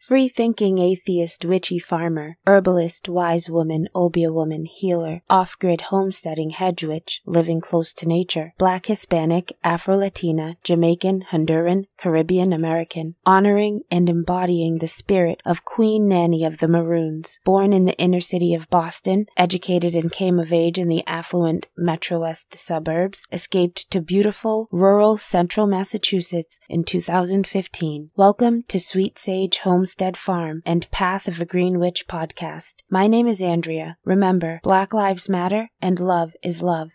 Free thinking atheist witchy farmer, herbalist wise woman obeah woman healer, off grid homesteading hedge witch, living close to nature, black Hispanic, Afro Latina, Jamaican, Honduran, Caribbean American, honoring and embodying the spirit of Queen Nanny of the Maroons, born in the inner city of Boston, educated and came of age in the affluent Metro West suburbs, escaped to beautiful rural central Massachusetts in 2015. Welcome to Sweet Sage Homestead Farm and Path of a Green Witch podcast. My name is Andrea. Remember, Black Lives Matter and love is love.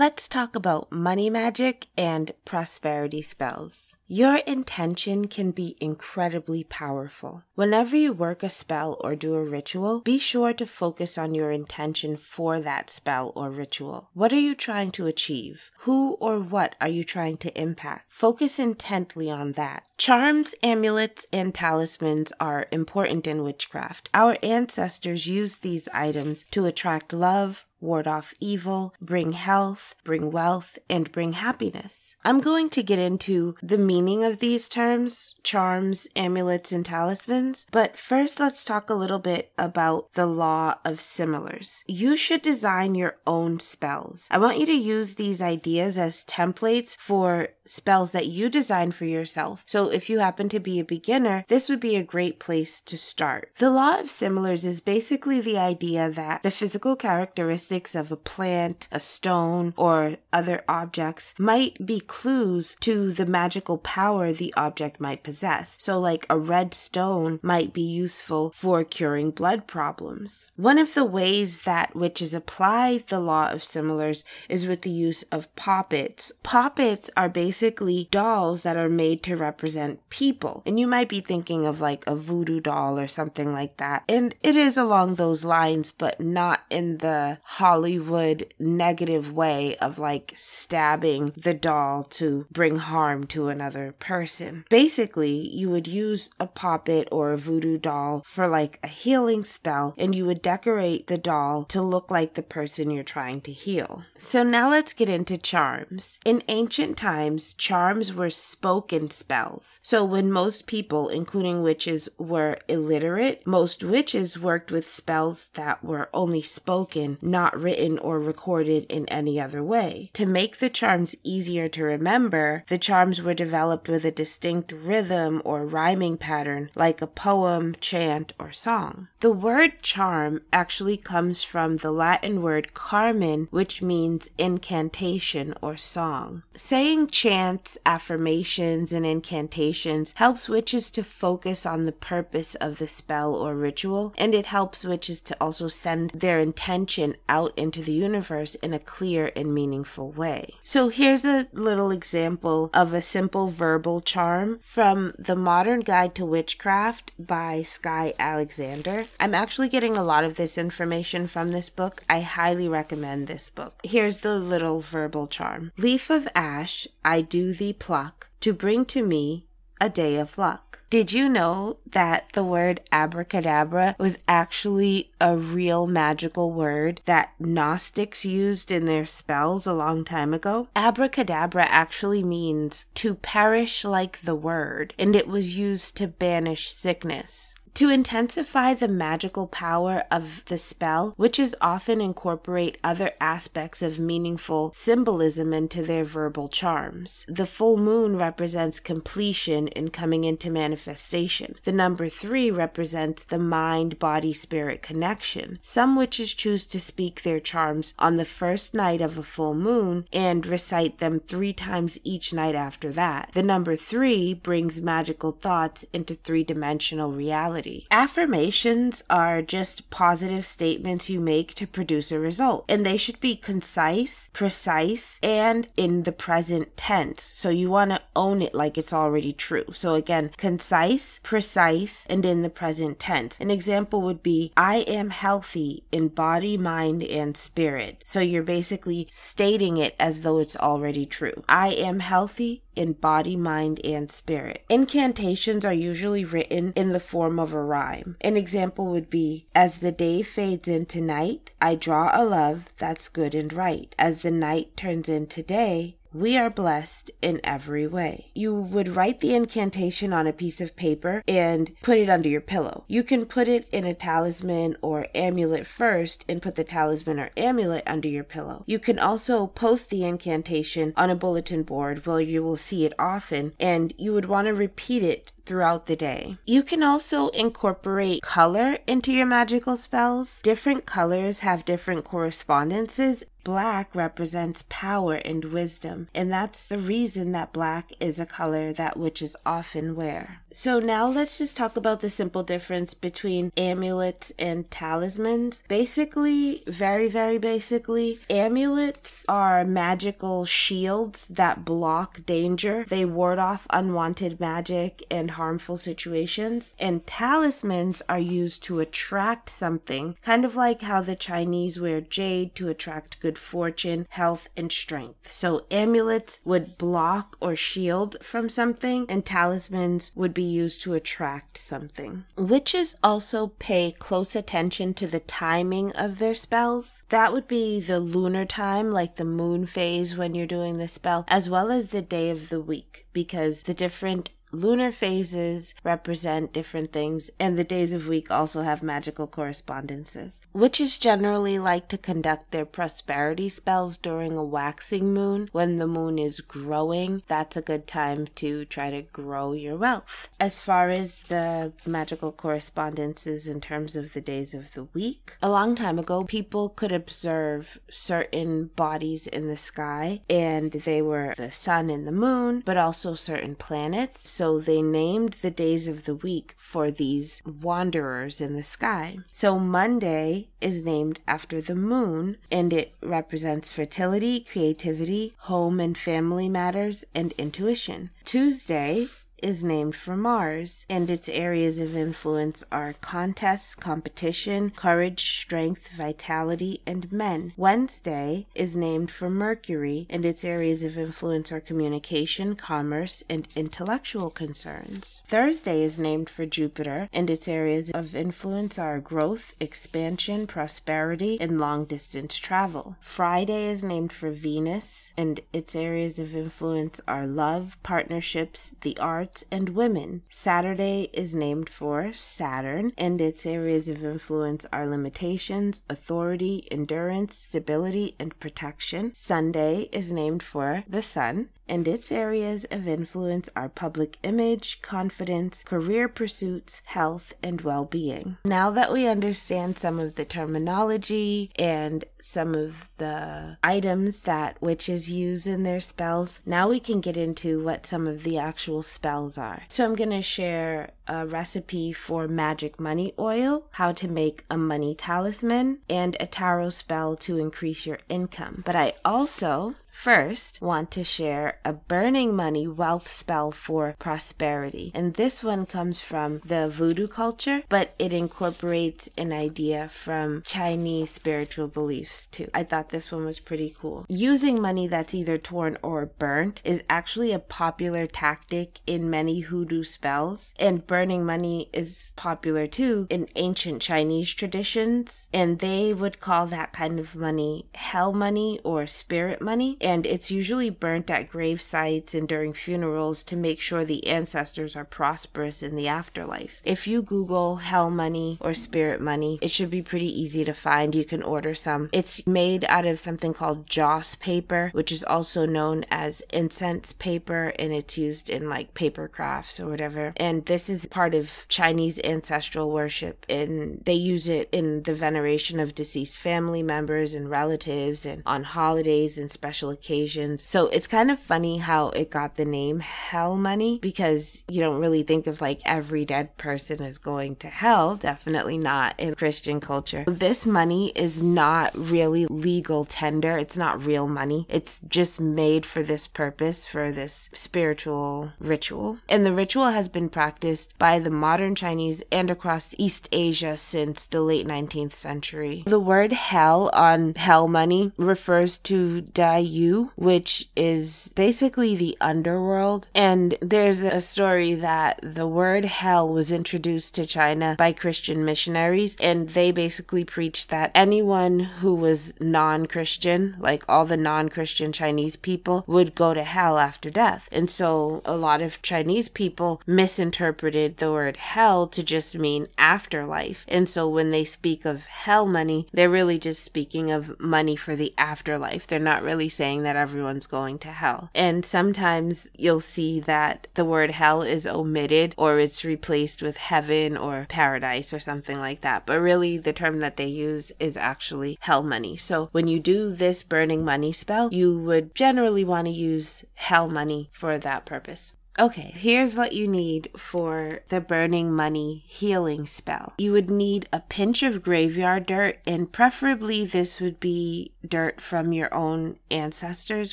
Let's talk about money magic and prosperity spells. Your intention can be incredibly powerful. Whenever you work a spell or do a ritual, be sure to focus on your intention for that spell or ritual. What are you trying to achieve? Who or what are you trying to impact? Focus intently on that. Charms, amulets, and talismans are important in witchcraft. Our ancestors used these items to attract love, ward off evil, bring health, bring wealth, and bring happiness. I'm going to get into the meaning of these terms, charms, amulets, and talismans, but first let's talk a little bit about the law of similars. You should design your own spells. I want you to use these ideas as templates for spells that you design for yourself. So if you happen to be a beginner, this would be a great place to start. The law of similars is basically the idea that the physical characteristics of a plant, a stone, or other objects might be clues to the magical power the object might possess. So, like a red stone might be useful for curing blood problems. One of the ways that witches apply the law of similars is with the use of poppets. Poppets are basically dolls that are made to represent people. And you might be thinking of like a voodoo doll or something like that. And it is along those lines, but not in the Hollywood negative way of like stabbing the doll to bring harm to another person. Basically, you would use a poppet or a voodoo doll for like a healing spell, and you would decorate the doll to look like the person you're trying to heal. So now let's get into charms. In ancient times, charms were spoken spells. So when most people, including witches, were illiterate, most witches worked with spells that were only spoken, not written or recorded in any other way. To make the charms easier to remember, the charms were developed with a distinct rhythm or rhyming pattern, like a poem, chant, or song. The word charm actually comes from the Latin word carmen, which means incantation or song. Saying chants, affirmations, and incantations helps witches to focus on the purpose of the spell or ritual, and it helps witches to also send their intention out into the universe in a clear and meaningful way. So here's a little example of a simple verbal charm from The Modern Guide to Witchcraft by Skye Alexander. I'm actually getting a lot of this information from this book. I highly recommend this book. Here's the little verbal charm Leaf of ash, I do thee pluck to bring to me a day of luck. Did you know that the word abracadabra was actually a real magical word that Gnostics used in their spells a long time ago? Abracadabra actually means to perish like the word, and it was used to banish sickness. To intensify the magical power of the spell, witches often incorporate other aspects of meaningful symbolism into their verbal charms. The full moon represents completion and coming into manifestation. The number three represents the mind body spirit connection. Some witches choose to speak their charms on the first night of a full moon and recite them three times each night after that. The number three brings magical thoughts into three dimensional reality. Affirmations are just positive statements you make to produce a result, and they should be concise, precise, and in the present tense. So you want to own it like it's already true. So again, concise, precise, and in the present tense. An example would be I am healthy in body, mind, and spirit. So you're basically stating it as though it's already true. I am healthy in body, mind, and spirit. Incantations are usually written in the form of a rhyme. An example would be As the day fades into night, I draw a love that's good and right. As the night turns into day, We are blessed in every way. You would write the incantation on a piece of paper and put it under your pillow. You can put it in a talisman or amulet first and put the talisman or amulet under your pillow. You can also post the incantation on a bulletin board where you will see it often and you would want to repeat it throughout the day. You can also incorporate color into your magical spells. Different colors have different correspondences Black represents power and wisdom, and that's the reason that black is a color that witches often wear. So now let's just talk about the simple difference between amulets and talismans. Basically, very, very basically, amulets are magical shields that block danger. They ward off unwanted magic and harmful situations, and talismans are used to attract something, kind of like how the Chinese wear jade to attract good fortune, health, and strength. So amulets would block or shield from something, and talismans would be used to attract something. Witches also pay close attention to the timing of their spells. That would be the lunar time, like the moon phase when you're doing the spell, as well as the day of the week, because the different lunar phases represent different things, and the days of week also have magical correspondences. Witches generally like to conduct their prosperity spells during a waxing moon. When the moon is growing, that's a good time to try to grow your wealth. As far as the magical correspondences in terms of the days of the week, a long time ago, people could observe certain bodies in the sky, and they were the sun and the moon, but also certain planets so they named the days of the week for these wanderers in the sky. So Monday is named after the moon, and it represents fertility, creativity, home and family matters, and intuition. Tuesday is named for Mars, and its areas of influence are contests, competition, courage, strength, vitality, and men. Wednesday is named for Mercury, and its areas of influence are communication, commerce, and intellectual concerns. Thursday is named for Jupiter, and its areas of influence are growth, expansion, prosperity, and long distance travel. Friday is named for Venus, and its areas of influence are love, partnerships, the arts, and women. Saturday is named for Saturn, and its areas of influence are limitations, authority, endurance, stability, and protection. Sunday is named for the Sun, and its areas of influence are public image, confidence, career pursuits, health, and well being. Now that we understand some of the terminology and some of the items that witches use in their spells, now we can get into what some of the actual spells are. So I'm going to share a recipe for magic money oil, how to make a money talisman, and a tarot spell to increase your income. But I also First, want to share a burning money wealth spell for prosperity. And this one comes from the voodoo culture, but it incorporates an idea from Chinese spiritual beliefs too. I thought this one was pretty cool. Using money that's either torn or burnt is actually a popular tactic in many hoodoo spells, and burning money is popular too in ancient Chinese traditions, and they would call that kind of money hell money or spirit money and it's usually burnt at grave sites and during funerals to make sure the ancestors are prosperous in the afterlife. If you Google hell money or spirit money, it should be pretty easy to find. You can order some. It's made out of something called joss paper, which is also known as incense paper, and it's used in like paper crafts or whatever. And this is part of Chinese ancestral worship, and they use it in the veneration of deceased family members and relatives and on holidays and special occasions. So it's kind of funny how it got the name Hell Money because you don't really think of like every dead person is going to hell. Definitely not in Christian culture. This money is not really legal tender. It's not real money. It's just made for this purpose, for this spiritual ritual. And the ritual has been practiced by the modern Chinese and across East Asia since the late 19th century. The word hell on hell money refers to Dai Yu, which is basically the underworld. And there's a story that the word hell was introduced to China by Christian missionaries, and they basically preached that anyone who was non Christian, like all the non Christian Chinese people, would go to hell after death. And so a lot of Chinese people misinterpreted the word hell to just mean afterlife. And so when they speak of hell money, they're really just speaking of money for the afterlife. They're not really saying that everyone's going to hell. And sometimes you'll see that the word hell is omitted or it's replaced with heaven or paradise or something like that. But really, the term that they use is actually hell money. So when you do this burning money spell, you would generally want to use hell money for that purpose. Okay, here's what you need for the burning money healing spell. You would need a pinch of graveyard dirt, and preferably this would be dirt from your own ancestors'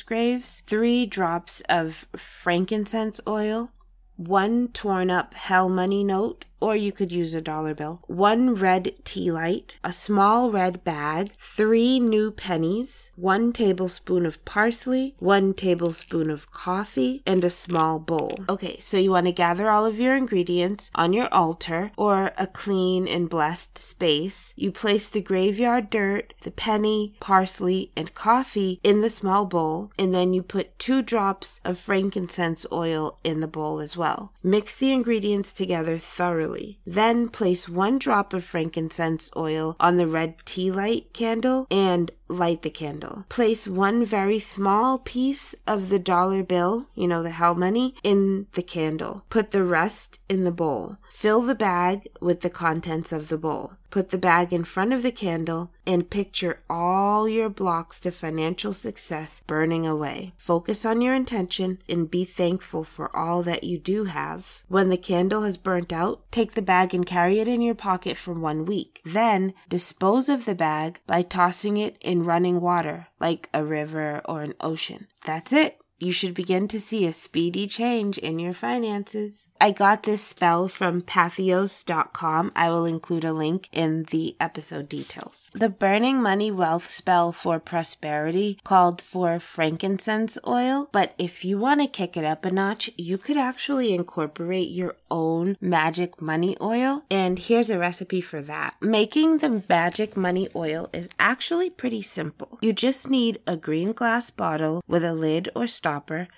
graves, three drops of frankincense oil, one torn up hell money note, or you could use a dollar bill, one red tea light, a small red bag, three new pennies, one tablespoon of parsley, one tablespoon of coffee, and a small bowl. Okay, so you want to gather all of your ingredients on your altar or a clean and blessed space. You place the graveyard dirt, the penny, parsley, and coffee in the small bowl, and then you put two drops of frankincense oil in the bowl as well. Mix the ingredients together thoroughly then place one drop of frankincense oil on the red tea light candle and light the candle. Place one very small piece of the dollar bill, you know, the hell money, in the candle. Put the rest in the bowl. Fill the bag with the contents of the bowl. Put the bag in front of the candle and picture all your blocks to financial success burning away. Focus on your intention and be thankful for all that you do have. When the candle has burnt out, take the bag and carry it in your pocket for one week. Then dispose of the bag by tossing it in running water like a river or an ocean. That's it you should begin to see a speedy change in your finances. I got this spell from patheos.com. I will include a link in the episode details. The burning money wealth spell for prosperity called for frankincense oil, but if you want to kick it up a notch, you could actually incorporate your own magic money oil. And here's a recipe for that. Making the magic money oil is actually pretty simple. You just need a green glass bottle with a lid or stopper,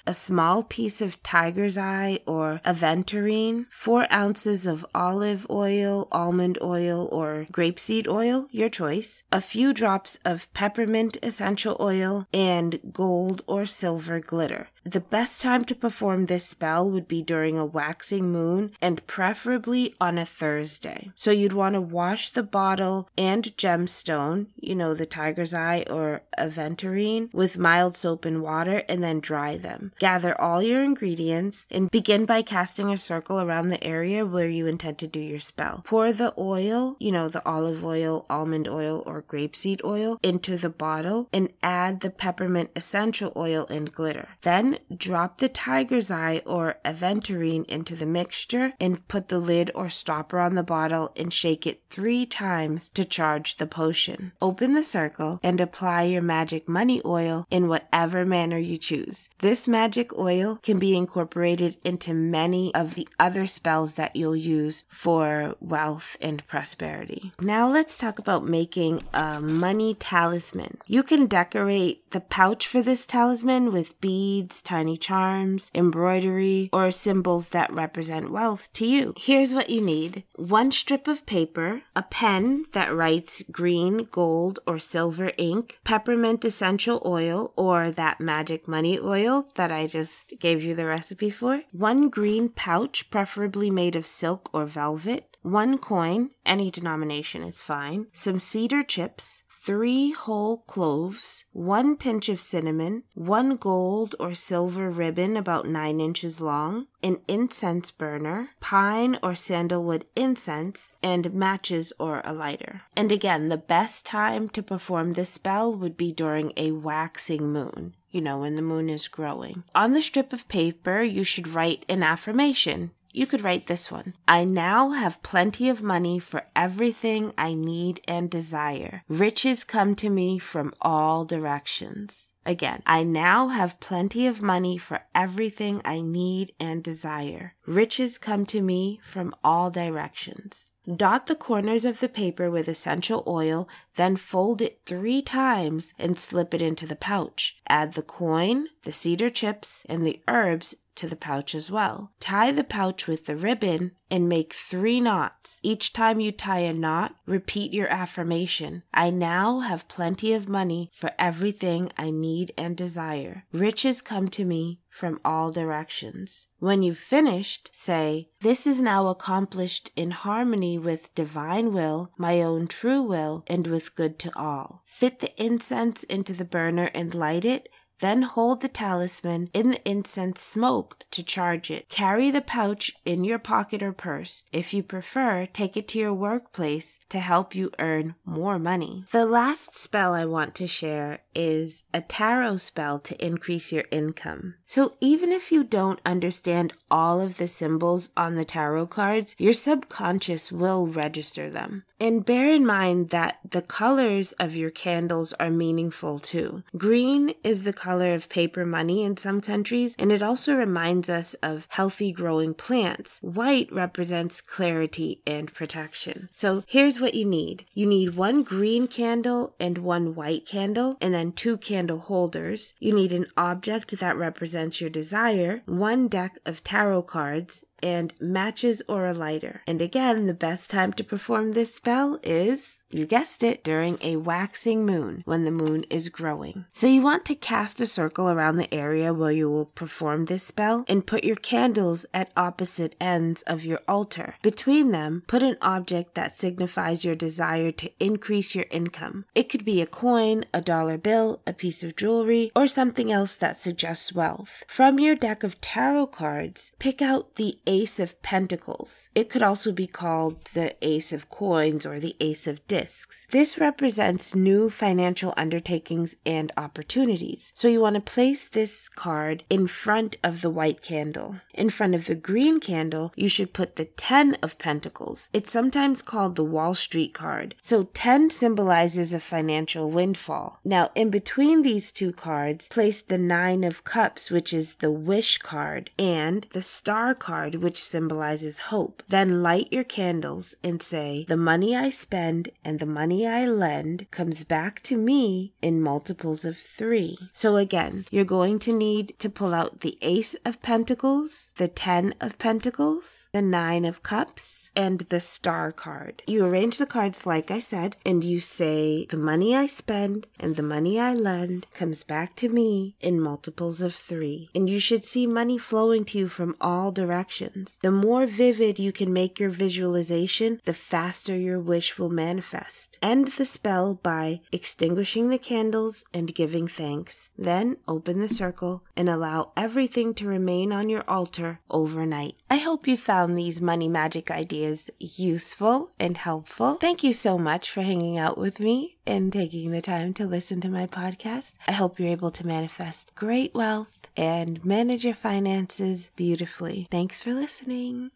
a small piece of tiger's eye or aventurine, four ounces of olive oil, almond oil, or grapeseed oil, your choice, a few drops of peppermint essential oil, and gold or silver glitter. The best time to perform this spell would be during a waxing moon and preferably on a Thursday. So you'd want to wash the bottle and gemstone, you know, the tiger's eye or aventurine, with mild soap and water and then dry them. Gather all your ingredients and begin by casting a circle around the area where you intend to do your spell. Pour the oil, you know, the olive oil, almond oil, or grapeseed oil into the bottle and add the peppermint essential oil and glitter. Then drop the tiger's eye or aventurine into the mixture and put the lid or stopper on the bottle and shake it three times to charge the potion. Open the circle and apply your magic money oil in whatever manner you choose. This magic oil can be incorporated into many of the other spells that you'll use for wealth and prosperity. Now let's talk about making a money talisman. You can decorate the pouch for this talisman with beads, tiny charms, embroidery, or symbols that represent wealth to you. Here's what you need one strip of paper, a pen that writes green, gold, or silver ink, peppermint essential oil, or that magic money oil that I just gave you the recipe for, one green pouch, preferably made of silk or velvet, one coin, any denomination is fine, some cedar chips, three whole cloves, one pinch of cinnamon, one gold or silver ribbon about nine inches long, an incense burner, pine or sandalwood incense, and matches or a lighter. And again, the best time to perform this spell would be during a waxing moon you know, when the moon is growing. On the strip of paper, you should write an affirmation you could write this one. I now have plenty of money for everything I need and desire. Riches come to me from all directions. Again, I now have plenty of money for everything I need and desire. Riches come to me from all directions. Dot the corners of the paper with essential oil, then fold it three times and slip it into the pouch. Add the coin, the cedar chips, and the herbs to the pouch as well. Tie the pouch with the ribbon and make three knots. Each time you tie a knot, repeat your affirmation. I now have plenty of money for everything I need and desire. Riches come to me from all directions. When you've finished, say, This is now accomplished in harmony with divine will, my own true will, and with good to all. Fit the incense into the burner and light it then hold the talisman in the incense smoke to charge it. Carry the pouch in your pocket or purse. If you prefer, take it to your workplace to help you earn more money. The last spell I want to share is a tarot spell to increase your income. So even if you don't understand all of the symbols on the tarot cards, your subconscious will register them. And bear in mind that the colors of your candles are meaningful too. Green is the color of paper money in some countries, and it also reminds us of healthy growing plants. White represents clarity and protection. So here's what you need you need one green candle and one white candle, and then two candle holders. You need an object that represents your desire, one deck of tarot cards, and matches or a lighter. And again, the best time to perform this spell is, you guessed it, during a waxing moon when the moon is growing. So you want to cast a circle around the area where you will perform this spell and put your candles at opposite ends of your altar. Between them, put an object that signifies your desire to increase your income. It could be a coin, a dollar bill, a piece of jewelry, or something else that suggests wealth. From your deck of tarot cards, pick out the Ace of Pentacles. It could also be called the Ace of Coins or the Ace of Discs. This represents new financial undertakings and opportunities. So you want to place this card in front of the white candle. In front of the green candle, you should put the 10 of Pentacles. It's sometimes called the Wall Street card. So 10 symbolizes a financial windfall. Now, in between these two cards, place the 9 of Cups, which is the Wish card, and the Star card, which symbolizes hope. Then light your candles and say, The money I spend and the money I lend comes back to me in multiples of three. So again, you're going to need to pull out the Ace of Pentacles, the Ten of Pentacles, the Nine of Cups, and the Star card. You arrange the cards like I said, and you say, The money I spend and the money I lend comes back to me in multiples of three. And you should see money flowing to you from all directions visions. The more vivid you can make your visualization, the faster your wish will manifest. End the spell by extinguishing the candles and giving thanks. Then open the circle and allow everything to remain on your altar overnight. I hope you found these money magic ideas useful and helpful. Thank you so much for hanging out with me and taking the time to listen to my podcast. I hope you're able to manifest great wealth and manage your finances beautifully. Thanks for listening.